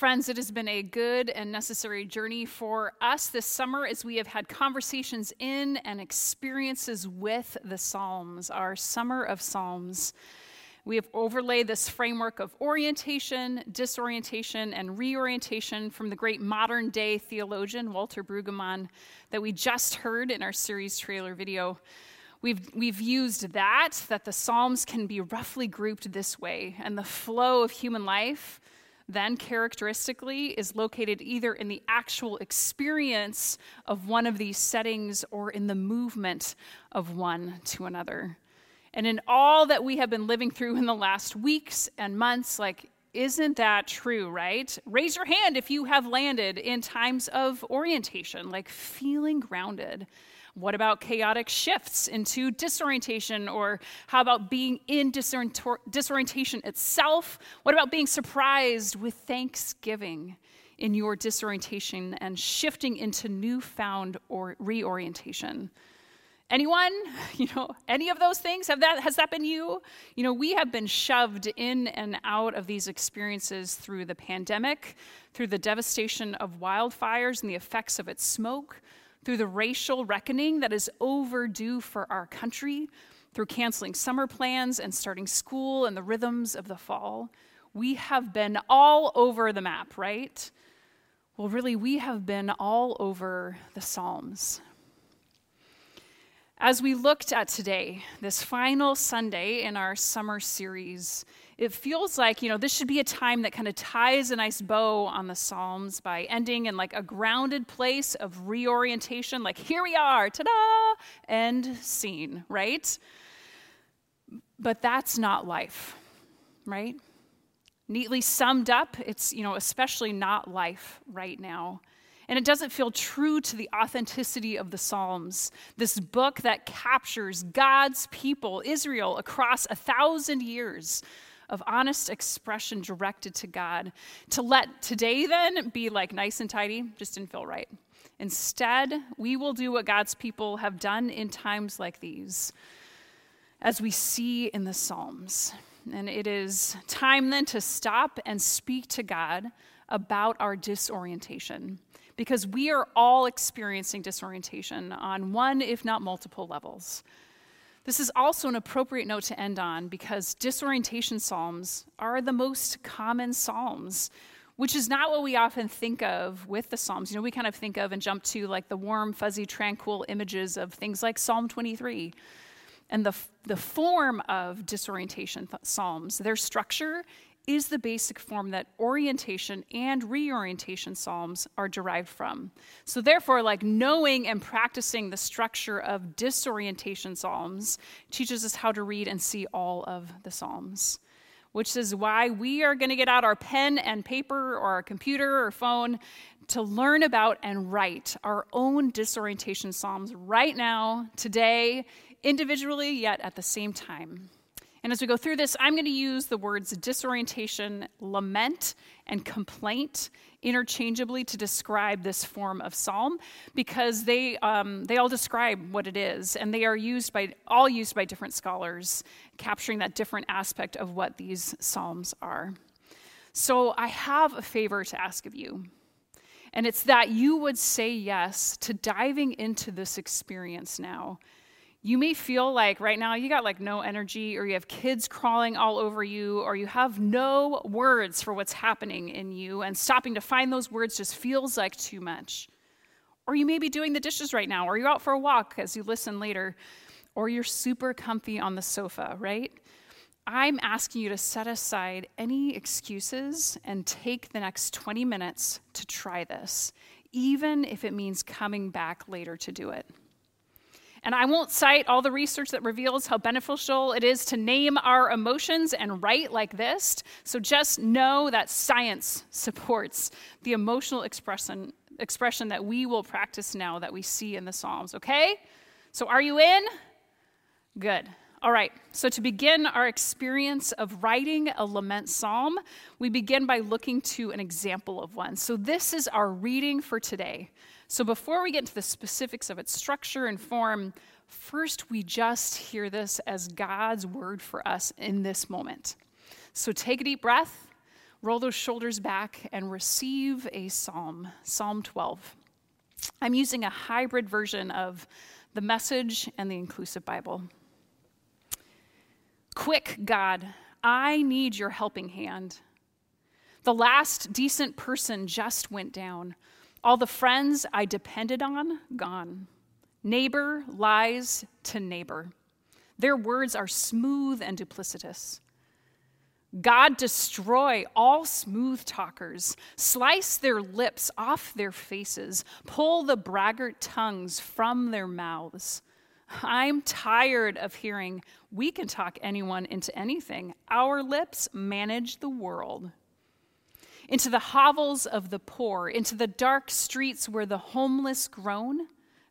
Friends, it has been a good and necessary journey for us this summer as we have had conversations in and experiences with the Psalms, our summer of Psalms. We have overlaid this framework of orientation, disorientation, and reorientation from the great modern day theologian Walter Brueggemann that we just heard in our series trailer video. We've, we've used that, that the Psalms can be roughly grouped this way, and the flow of human life then characteristically is located either in the actual experience of one of these settings or in the movement of one to another. And in all that we have been living through in the last weeks and months, like, isn't that true, right? Raise your hand if you have landed in times of orientation, like feeling grounded what about chaotic shifts into disorientation? Or how about being in disorientation itself? What about being surprised with thanksgiving in your disorientation and shifting into newfound or reorientation? Anyone? You know, any of those things? Have that has that been you? You know, we have been shoved in and out of these experiences through the pandemic, through the devastation of wildfires and the effects of its smoke, through the racial reckoning that is overdue for our country, through canceling summer plans and starting school and the rhythms of the fall. We have been all over the map, right? Well, really, we have been all over the Psalms. As we looked at today, this final Sunday in our summer series, it feels like, you know, this should be a time that kind of ties a nice bow on the Psalms by ending in like a grounded place of reorientation, like here we are, ta da, end scene, right? But that's not life, right? Neatly summed up, it's, you know, especially not life right now. And it doesn't feel true to the authenticity of the Psalms, this book that captures God's people, Israel, across a thousand years of honest expression directed to God. To let today then be like nice and tidy just didn't feel right. Instead, we will do what God's people have done in times like these, as we see in the Psalms. And it is time then to stop and speak to God about our disorientation because we are all experiencing disorientation on one, if not multiple levels. This is also an appropriate note to end on because disorientation psalms are the most common psalms, which is not what we often think of with the psalms. You know, we kind of think of and jump to like the warm, fuzzy, tranquil images of things like Psalm 23. And the, the form of disorientation th- psalms, their structure is the basic form that orientation and reorientation psalms are derived from. So, therefore, like knowing and practicing the structure of disorientation psalms teaches us how to read and see all of the psalms, which is why we are going to get out our pen and paper or our computer or phone to learn about and write our own disorientation psalms right now, today, individually, yet at the same time. And as we go through this, I'm going to use the words disorientation, lament, and complaint interchangeably to describe this form of psalm because they, um, they all describe what it is and they are used by all used by different scholars capturing that different aspect of what these psalms are. So i have a favor to ask of you and it's that you would say yes to diving into this experience now you may feel like right now you got like no energy, or you have kids crawling all over you, or you have no words for what's happening in you, and stopping to find those words just feels like too much. Or you may be doing the dishes right now, or you're out for a walk as you listen later, or you're super comfy on the sofa, right? I'm asking you to set aside any excuses and take the next 20 minutes to try this, even if it means coming back later to do it. And I won't cite all the research that reveals how beneficial it is to name our emotions and write like this. So just know that science supports the emotional expression, expression that we will practice now that we see in the Psalms, okay? So are you in? Good. All right, so to begin our experience of writing a lament psalm, we begin by looking to an example of one. So this is our reading for today. So before we get into the specifics of its structure and form, first we just hear this as God's word for us in this moment. So take a deep breath. roll those shoulders back, and receive a psalm, Psalm 12. I'm using a hybrid version of the message and the inclusive Bible. Quick, God, I need your helping hand. The last decent person just went down. All the friends I depended on, gone. Neighbor lies to neighbor. Their words are smooth and duplicitous. God, destroy all smooth talkers, slice their lips off their faces, pull the braggart tongues from their mouths. I'm tired of hearing we can talk anyone into anything. Our lips manage the world. Into the hovels of the poor, into the dark streets where the homeless groan,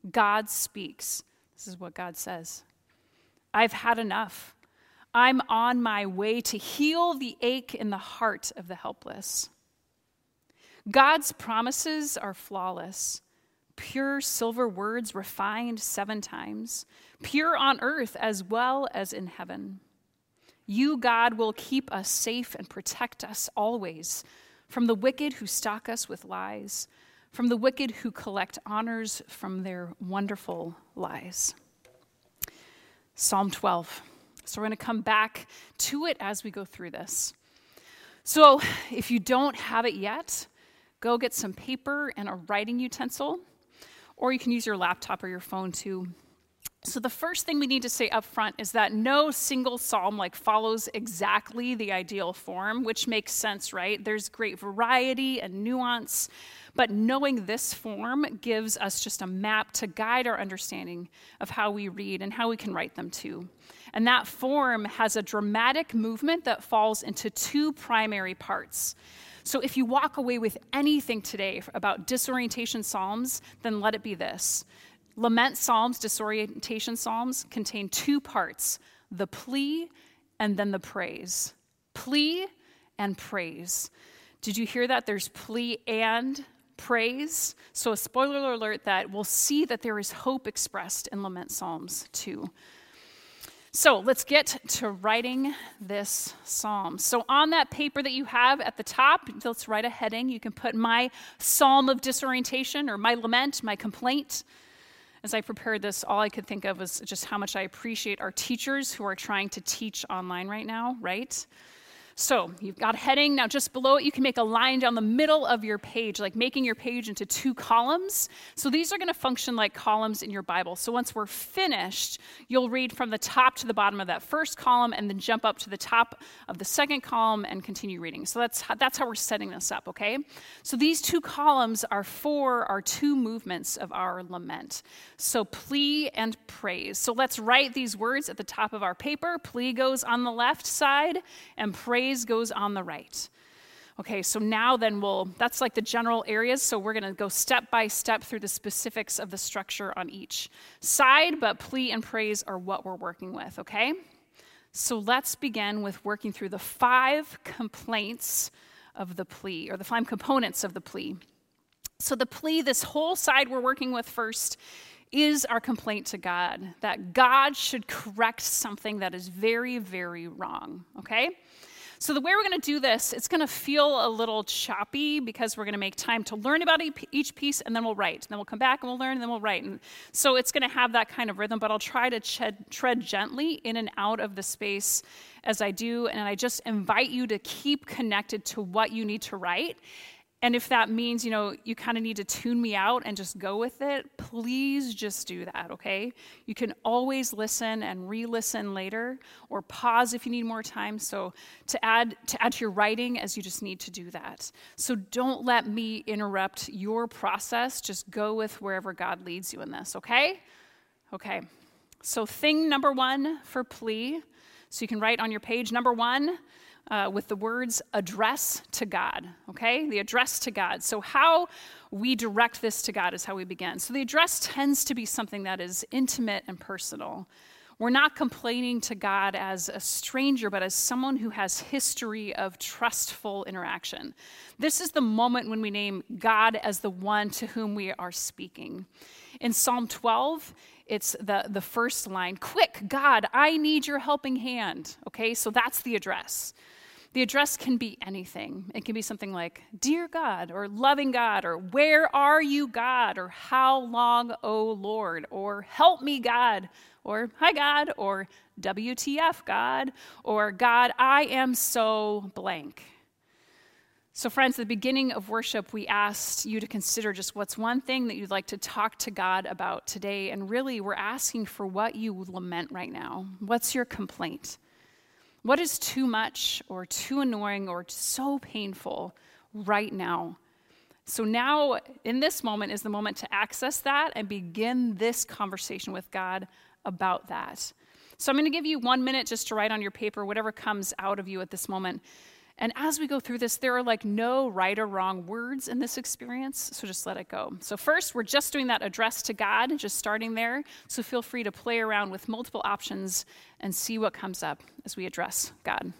God speaks. This is what God says I've had enough. I'm on my way to heal the ache in the heart of the helpless. God's promises are flawless. Pure silver words refined seven times, pure on earth as well as in heaven. You, God, will keep us safe and protect us always from the wicked who stalk us with lies, from the wicked who collect honors from their wonderful lies. Psalm 12. So we're going to come back to it as we go through this. So if you don't have it yet, go get some paper and a writing utensil, or you can use your laptop or your phone too. So the first thing we need to say up front is that no single psalm like follows exactly the ideal form, which makes sense, right? There's great variety and nuance, but knowing this form gives us just a map to guide our understanding of how we read and how we can write them too. And that form has a dramatic movement that falls into two primary parts. So if you walk away with anything today about disorientation psalms, then let it be this. Lament psalms, disorientation psalms, contain two parts the plea and then the praise. Plea and praise. Did you hear that? There's plea and praise. So, a spoiler alert that we'll see that there is hope expressed in lament psalms too. So let's get to writing this psalm. So, on that paper that you have at the top, let's write a heading. You can put my psalm of disorientation or my lament, my complaint. As I prepared this, all I could think of was just how much I appreciate our teachers who are trying to teach online right now, right? So you've got heading. Now, just below it, you can make a line down the middle of your page, like making your page into two columns. So these are going to function like columns in your Bible. So once we're finished, you'll read from the top to the bottom of that first column and then jump up to the top of the second column and continue reading. So that's how, that's how we're setting this up, okay? So these two columns are for our two movements of our lament. So plea and praise. So let's write these words at the top of our paper. Plea goes on the left side and praise praise goes on the right. Okay, so now then we'll, that's like the general areas. So we're going to go step by step through the specifics of the structure on each side, but plea and praise are what we're working with, okay? So let's begin with working through the five complaints of the plea, or the five components of the plea. So the plea, this whole side we're working with first, is our complaint to God that God should correct something that is very, very wrong, okay? So, the way we're going to do this, it's going to feel a little choppy because we're going to make time to learn about each piece and then we'll write. And then we'll come back and we'll learn and then we'll write. And so, it's going to have that kind of rhythm, but I'll try to tread, tread gently in and out of the space as I do. And I just invite you to keep connected to what you need to write and if that means, you know, you kind of need to tune me out and just go with it, please just do that, okay? You can always listen and re-listen later or pause if you need more time. So to add to add to your writing as you just need to do that. So don't let me interrupt your process. Just go with wherever God leads you in this, okay? Okay. So thing number 1 for plea. So you can write on your page number 1 uh, with the words address to God, okay? The address to God. So, how we direct this to God is how we begin. So, the address tends to be something that is intimate and personal. We're not complaining to God as a stranger, but as someone who has history of trustful interaction. This is the moment when we name God as the one to whom we are speaking. In Psalm 12, it's the, the first line Quick, God, I need your helping hand. Okay, so that's the address. The address can be anything. It can be something like, Dear God, or Loving God, or Where are you, God, or How long, O Lord, or Help me, God, or Hi, God, or WTF, God, or God, I am so blank. So, friends, at the beginning of worship, we asked you to consider just what's one thing that you'd like to talk to God about today. And really, we're asking for what you lament right now. What's your complaint? What is too much or too annoying or so painful right now? So, now in this moment is the moment to access that and begin this conversation with God about that. So, I'm going to give you one minute just to write on your paper whatever comes out of you at this moment. And as we go through this, there are like no right or wrong words in this experience, so just let it go. So, first, we're just doing that address to God, just starting there. So, feel free to play around with multiple options and see what comes up as we address God.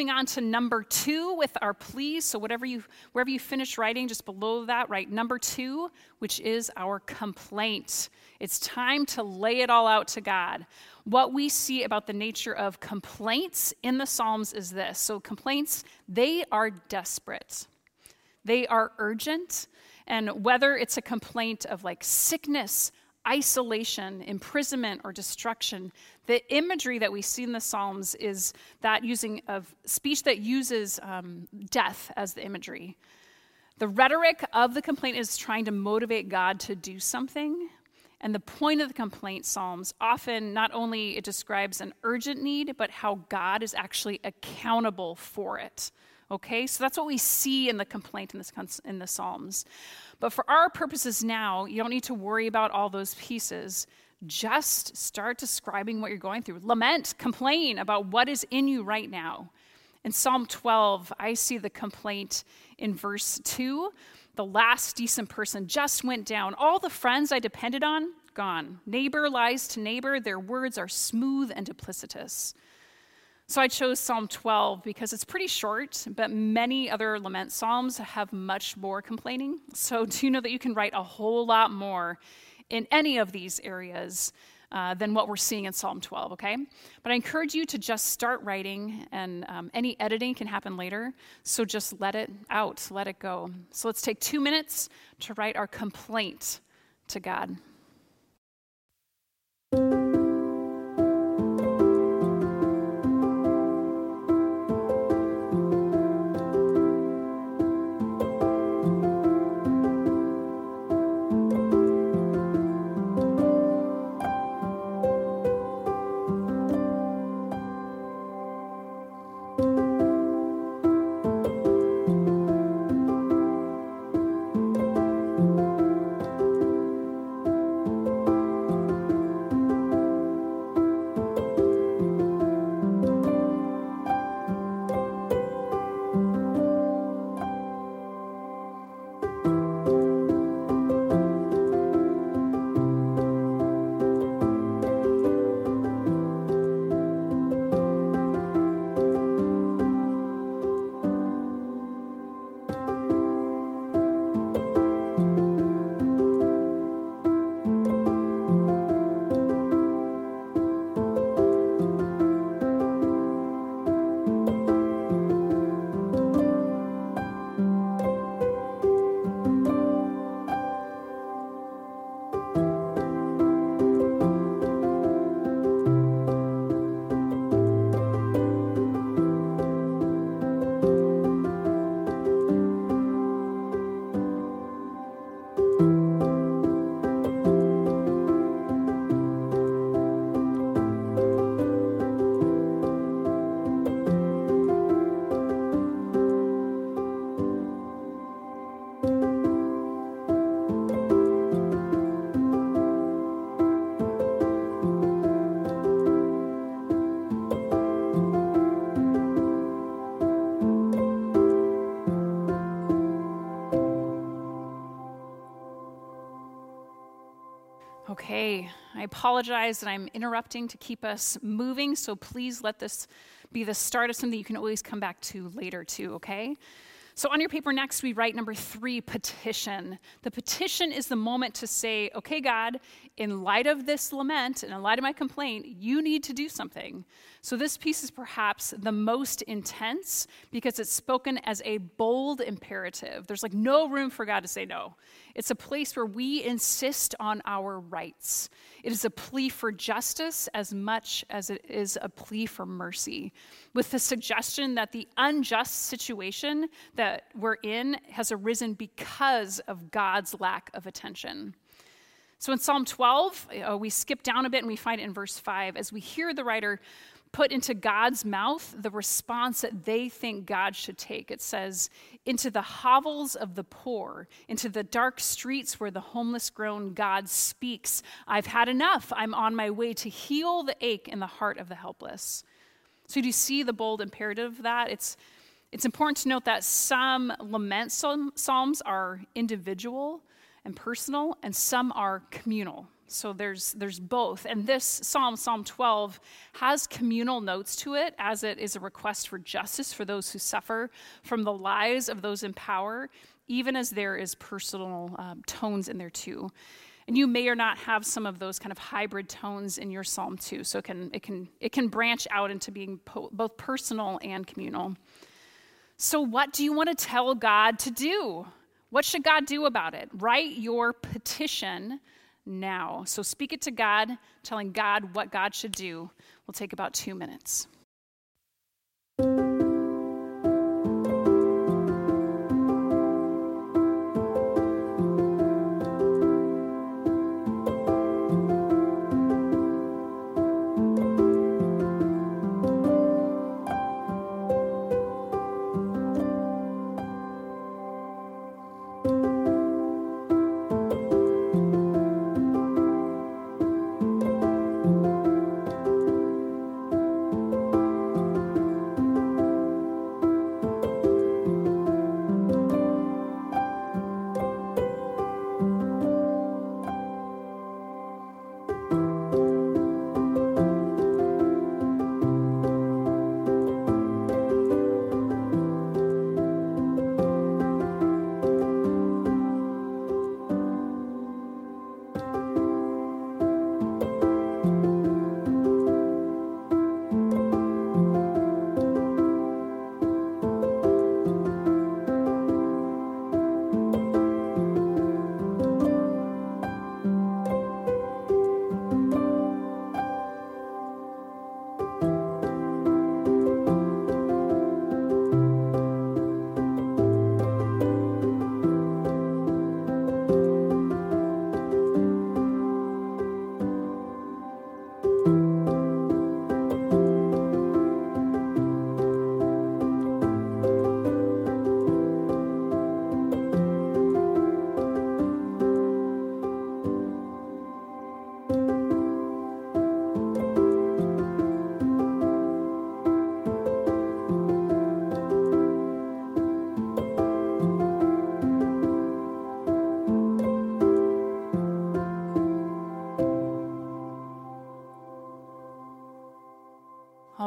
Moving on to number two with our pleas. So whatever you, wherever you finish writing, just below that, write number two, which is our complaint. It's time to lay it all out to God. What we see about the nature of complaints in the Psalms is this. So complaints, they are desperate. They are urgent. And whether it's a complaint of like sickness, isolation, imprisonment, or destruction. The imagery that we see in the Psalms is that using of speech that uses um, death as the imagery. The rhetoric of the complaint is trying to motivate God to do something. And the point of the complaint psalms often not only it describes an urgent need, but how God is actually accountable for it. Okay, so that's what we see in the complaint in, this, in the Psalms. But for our purposes now, you don't need to worry about all those pieces. Just start describing what you're going through. Lament, complain about what is in you right now. In Psalm 12, I see the complaint in verse 2. The last decent person just went down. All the friends I depended on, gone. Neighbor lies to neighbor. Their words are smooth and duplicitous. So I chose Psalm 12 because it's pretty short, but many other lament psalms have much more complaining. So do know that you can write a whole lot more in any of these areas uh, than what we're seeing in Psalm 12, okay? But I encourage you to just start writing, and um, any editing can happen later. So just let it out, let it go. So let's take two minutes to write our complaint to God. Apologize that I'm interrupting to keep us moving, so please let this be the start of something you can always come back to later, too, okay? So, on your paper next, we write number three petition. The petition is the moment to say, okay, God, in light of this lament and in light of my complaint, you need to do something. So, this piece is perhaps the most intense because it's spoken as a bold imperative. There's like no room for God to say no. It's a place where we insist on our rights. It is a plea for justice as much as it is a plea for mercy, with the suggestion that the unjust situation that we're in has arisen because of God's lack of attention. So in Psalm 12, uh, we skip down a bit and we find in verse 5 as we hear the writer put into God's mouth the response that they think God should take. It says, Into the hovels of the poor, into the dark streets where the homeless groan, God speaks, I've had enough. I'm on my way to heal the ache in the heart of the helpless. So, do you see the bold imperative of that? It's, it's important to note that some lament psalms are individual and personal, and some are communal. So there's there's both. And this psalm, Psalm 12, has communal notes to it as it is a request for justice for those who suffer from the lies of those in power, even as there is personal um, tones in there too. And you may or not have some of those kind of hybrid tones in your psalm too. So it can it can it can branch out into being po- both personal and communal. So what do you want to tell God to do? What should God do about it? Write your petition now. So speak it to God, telling God what God should do. Will take about two minutes.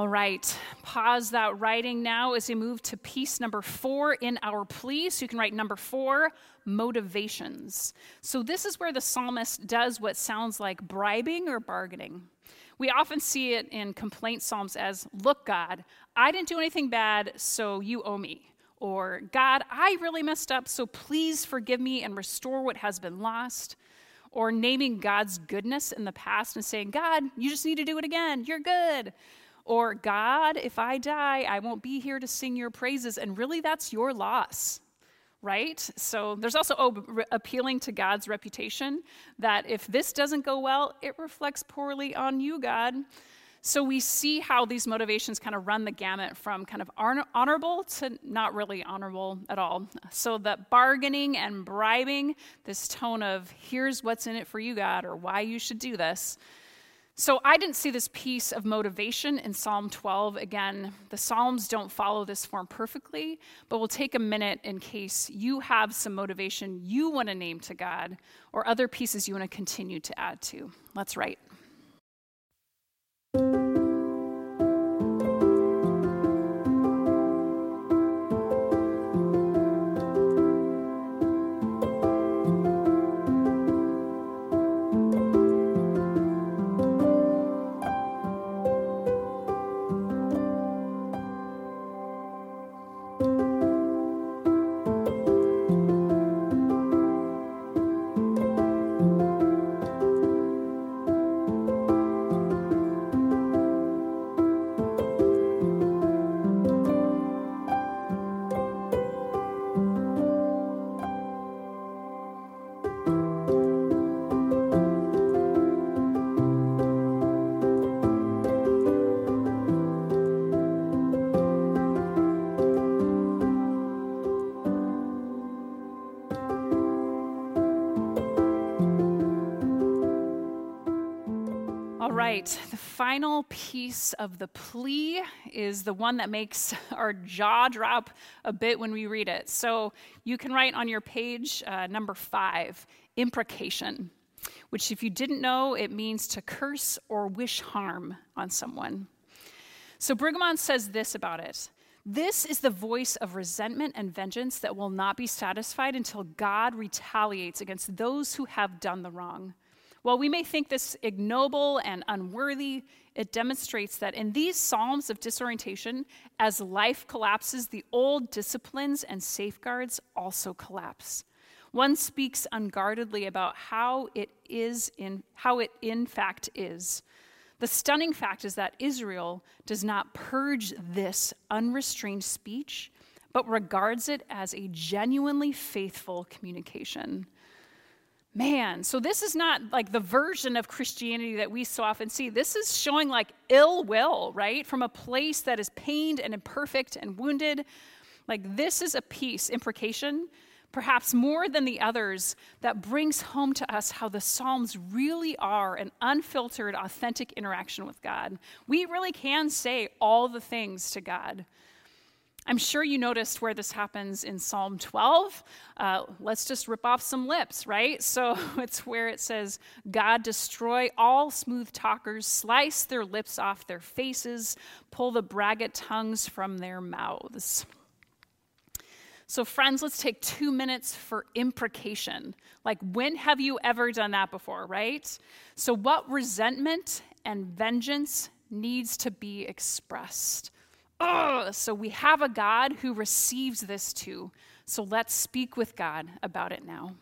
Right, pause that writing now as we move to piece number four in our plea. So you can write number four, motivations. So this is where the psalmist does what sounds like bribing or bargaining. We often see it in complaint psalms as, Look, God, I didn't do anything bad, so you owe me. Or, God, I really messed up, so please forgive me and restore what has been lost. Or naming God's goodness in the past and saying, God, you just need to do it again. You're good. Or, God, if I die, I won't be here to sing your praises. And really, that's your loss, right? So there's also oh, re- appealing to God's reputation that if this doesn't go well, it reflects poorly on you, God. So we see how these motivations kind of run the gamut from kind of honorable to not really honorable at all. So that bargaining and bribing, this tone of here's what's in it for you, God, or why you should do this, so I didn't see this piece of motivation in Psalm 12. Again, the Psalms don't follow this form perfectly, but we'll take a minute in case you have some motivation you want to name to God or other pieces you want to continue to add to. Let's write. Right, the final piece of the plea is the one that makes our jaw drop a bit when we read it. So you can write on your page uh, number five, imprecation, which, if you didn't know, it means to curse or wish harm on someone. So Brueggemann says this about it. This is the voice of resentment and vengeance that will not be satisfied until God retaliates against those who have done the wrong. While we may think this ignoble and unworthy, it demonstrates that in these Psalms of disorientation, as life collapses, the old disciplines and safeguards also collapse. One speaks unguardedly about how it is in how it in fact is. The stunning fact is that Israel does not purge this unrestrained speech, but regards it as a genuinely faithful communication. Man, so this is not like the version of Christianity that we so often see. This is showing like ill will, right? From a place that is pained and imperfect and wounded. Like this is a piece, imprecation, perhaps more than the others, that brings home to us how the Psalms really are an unfiltered, authentic interaction with God. We really can say all the things to God. I'm sure you noticed where this happens in Psalm 12. Uh, let's just rip off some lips, right? So it's where it says, God destroy all smooth talkers, slice their lips off their faces, pull the braggart tongues from their mouths. So, friends, let's take two minutes for imprecation. Like, when have you ever done that before, right? So, what resentment and vengeance needs to be expressed? Oh, so we have a God who receives this too. So let's speak with God about it now.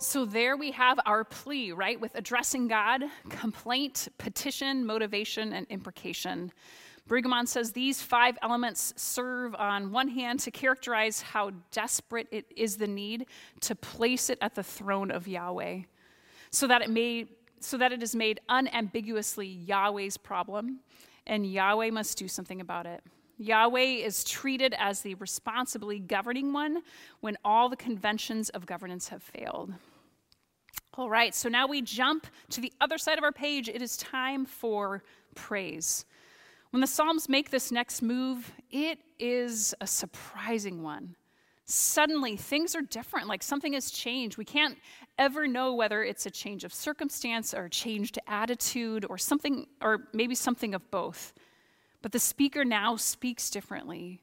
So there we have our plea, right, with addressing God, complaint, petition, motivation, and imprecation. Brueggemann says these five elements serve, on one hand, to characterize how desperate it is the need to place it at the throne of Yahweh, so that it may, so that it is made unambiguously Yahweh's problem, and Yahweh must do something about it. Yahweh is treated as the responsibly governing one when all the conventions of governance have failed. All right, so now we jump to the other side of our page. It is time for praise. When the Psalms make this next move, it is a surprising one. Suddenly, things are different, like something has changed. We can't ever know whether it's a change of circumstance or a changed attitude or something, or maybe something of both. But the speaker now speaks differently.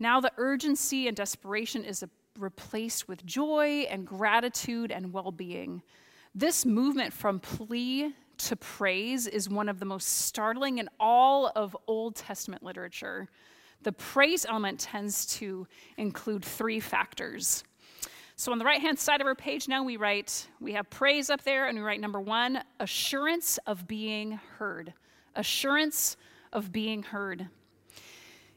Now the urgency and desperation is a replaced with joy and gratitude and well being. This movement from plea to praise is one of the most startling in all of Old Testament literature. The praise element tends to include three factors. So on the right hand side of our page now, we write, we have praise up there, and we write number one, assurance of being heard. Assurance of being heard.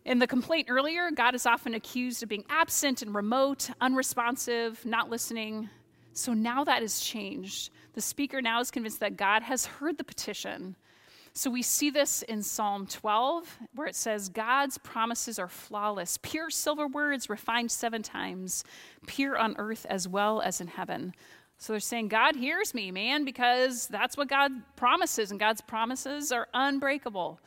In the complaint earlier, God is often accused of being absent and remote, unresponsive, not listening. So now that has changed. The speaker now is convinced that God has heard the petition so we see this in Psalm 12, where it says, God's promises are flawless, pure silver words refined seven times, pure on earth as well as in heaven. So they're saying, God hears me, man, because that's what God promises, and God's promises are unbreakable.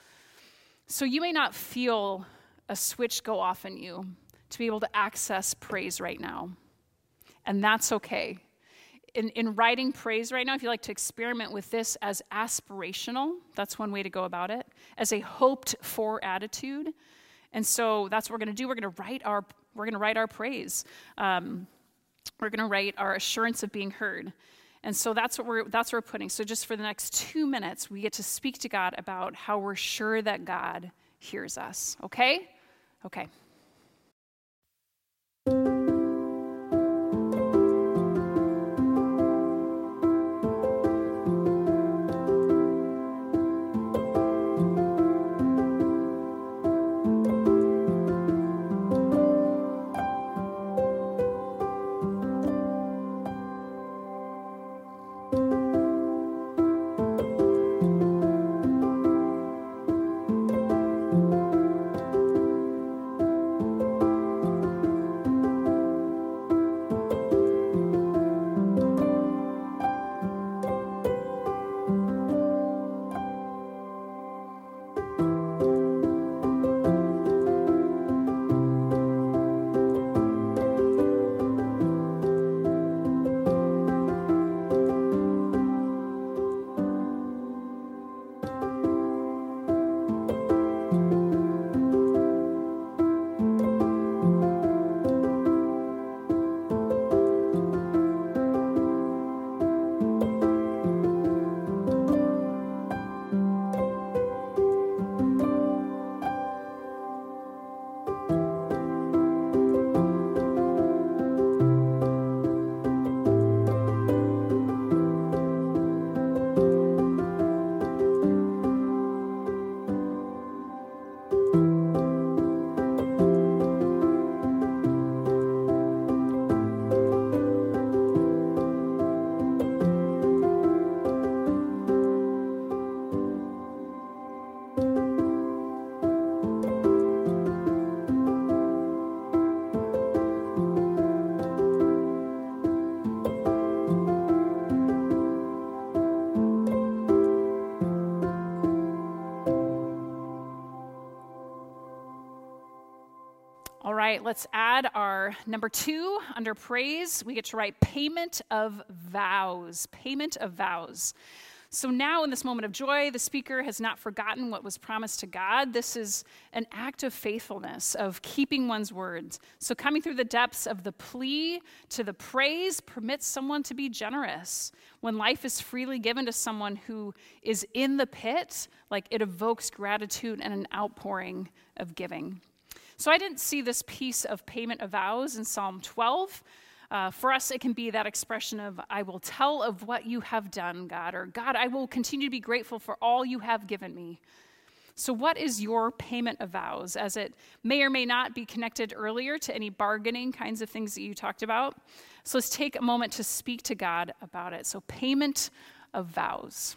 So you may not feel a switch go off in you to be able to access praise right now. And that's okay in, in writing praise right now, if you like to experiment with this as aspirational, that's one way to go about it, as a hoped for attitude. And so that's what we're going to do. We're going to write our we're going to write our praise. Um, we're going to write our assurance of being heard. And so that's what we're that's what we're putting. So just for the next two minutes, we get to speak to God about how we're sure that God hears us. Okay? Okay. Let's add our number two under praise. We get to write payment of vows. Payment of vows. So now, in this moment of joy, the speaker has not forgotten what was promised to God. This is an act of faithfulness, of keeping one's words. So, coming through the depths of the plea to the praise permits someone to be generous. When life is freely given to someone who is in the pit, like it evokes gratitude and an outpouring of giving. So I didn't see this piece of payment of vows in Psalm 12. Uh, for us, it can be that expression of, I will tell of what you have done, God, or God, I will continue to be grateful for all you have given me. So, what is your payment of vows, as it may or may not be connected earlier to any bargaining kinds of things that you talked about? So, let's take a moment to speak to God about it. So, payment of vows.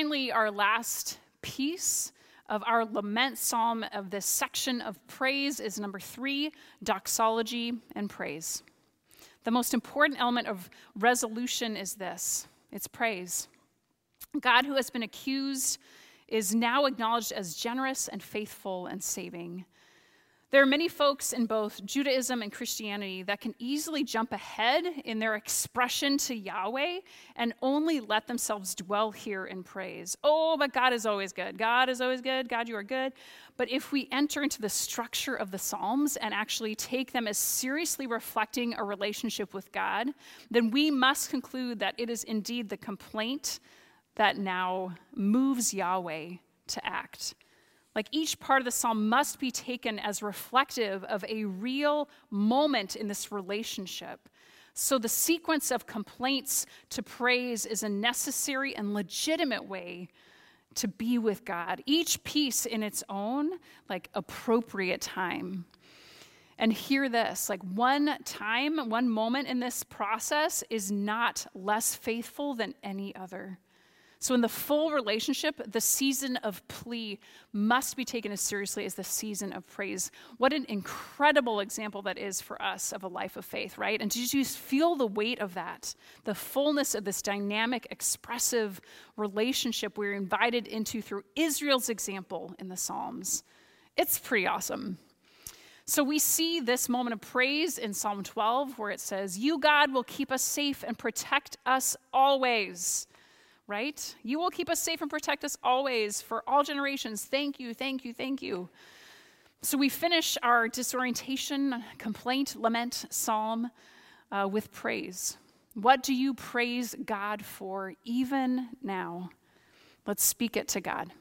Finally, our last piece of our lament psalm of this section of praise is number three doxology and praise. The most important element of resolution is this it's praise. God, who has been accused, is now acknowledged as generous and faithful and saving. There are many folks in both Judaism and Christianity that can easily jump ahead in their expression to Yahweh and only let themselves dwell here in praise. Oh, but God is always good. God is always good. God, you are good. But if we enter into the structure of the Psalms and actually take them as seriously reflecting a relationship with God, then we must conclude that it is indeed the complaint that now moves Yahweh to act. Like each part of the psalm must be taken as reflective of a real moment in this relationship. So the sequence of complaints to praise is a necessary and legitimate way to be with God, each piece in its own, like appropriate time. And hear this like one time, one moment in this process is not less faithful than any other. So, in the full relationship, the season of plea must be taken as seriously as the season of praise. What an incredible example that is for us of a life of faith, right? And did you feel the weight of that? The fullness of this dynamic, expressive relationship we're invited into through Israel's example in the Psalms. It's pretty awesome. So we see this moment of praise in Psalm 12 where it says, You, God, will keep us safe and protect us always right? You will keep us safe and protect us always for all generations. Thank you, thank you, thank you. So we finish our disorientation, complaint, lament psalm uh, with praise. What do you praise God for even now? Let's speak it to God.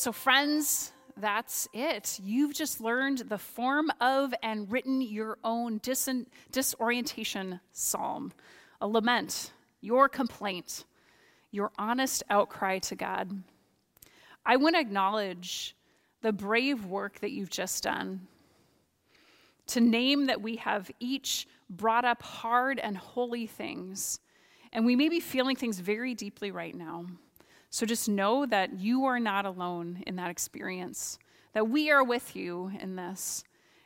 So, friends, that's it. You've just learned the form of and written your own dis- disorientation psalm, a lament, your complaint, your honest outcry to God. I want to acknowledge the brave work that you've just done. To name that we have each brought up hard and holy things, and we may be feeling things very deeply right now. So just know that you are not alone in that experience, that we are with you in this,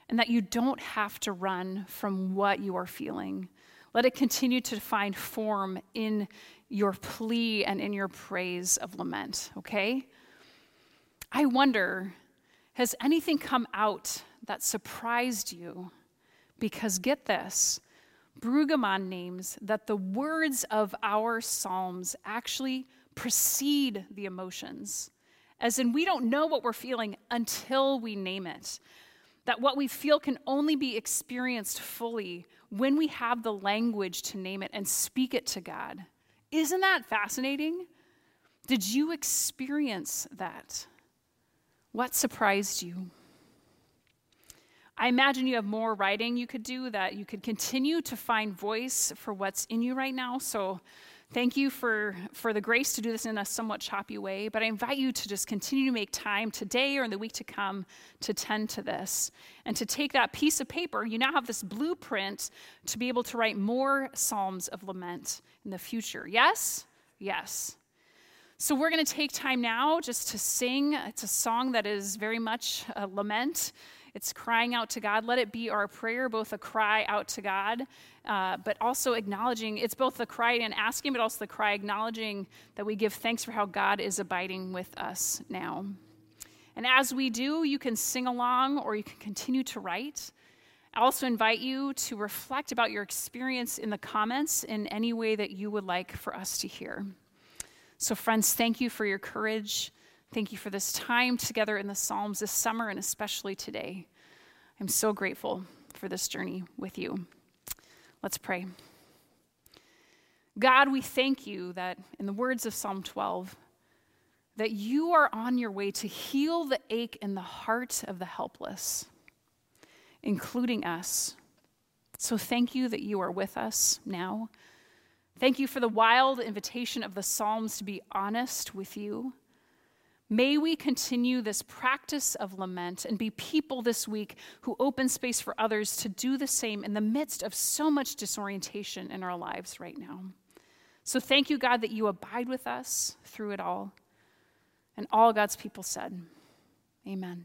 and that you don't have to run from what you are feeling. Let it continue to find form in your plea and in your praise of lament, okay? I wonder has anything come out that surprised you? Because get this, Brueggemann names that the words of our Psalms actually precede the emotions. As in, we don't know what we're feeling until we name it. That what we feel can only be experienced fully when we have the language to name it and speak it to God. Isn't that fascinating? Did you experience that? What surprised you? I imagine you have more writing you could do that you could continue to find voice for what's in you right now. So thank you for, for the grace to do this in a somewhat choppy way. But I invite you to just continue to make time today or in the week to come to tend to this and to take that piece of paper. You now have this blueprint to be able to write more Psalms of lament in the future. Yes? Yes. So, we're going to take time now just to sing. It's a song that is very much a lament. It's crying out to God. Let it be our prayer, both a cry out to God, uh, but also acknowledging it's both the cry and asking, but also the cry acknowledging that we give thanks for how God is abiding with us now. And as we do, you can sing along or you can continue to write. I also invite you to reflect about your experience in the comments in any way that you would like for us to hear. So, friends, thank you for your courage. Thank you for this time together in the Psalms this summer and especially today. I'm so grateful for this journey with you. Let's pray. God, we thank you that in the words of Psalm 12, that you are on your way to heal the ache in the heart of the helpless, including us. So thank you that you are with us now. Thank you for the wild invitation of the Psalms to be honest with you May we continue this practice of lament and be people this week who open space for others to do the same in the midst of so much disorientation in our lives right now. So thank you, God, that you abide with us through it all. And all God's people said, Amen.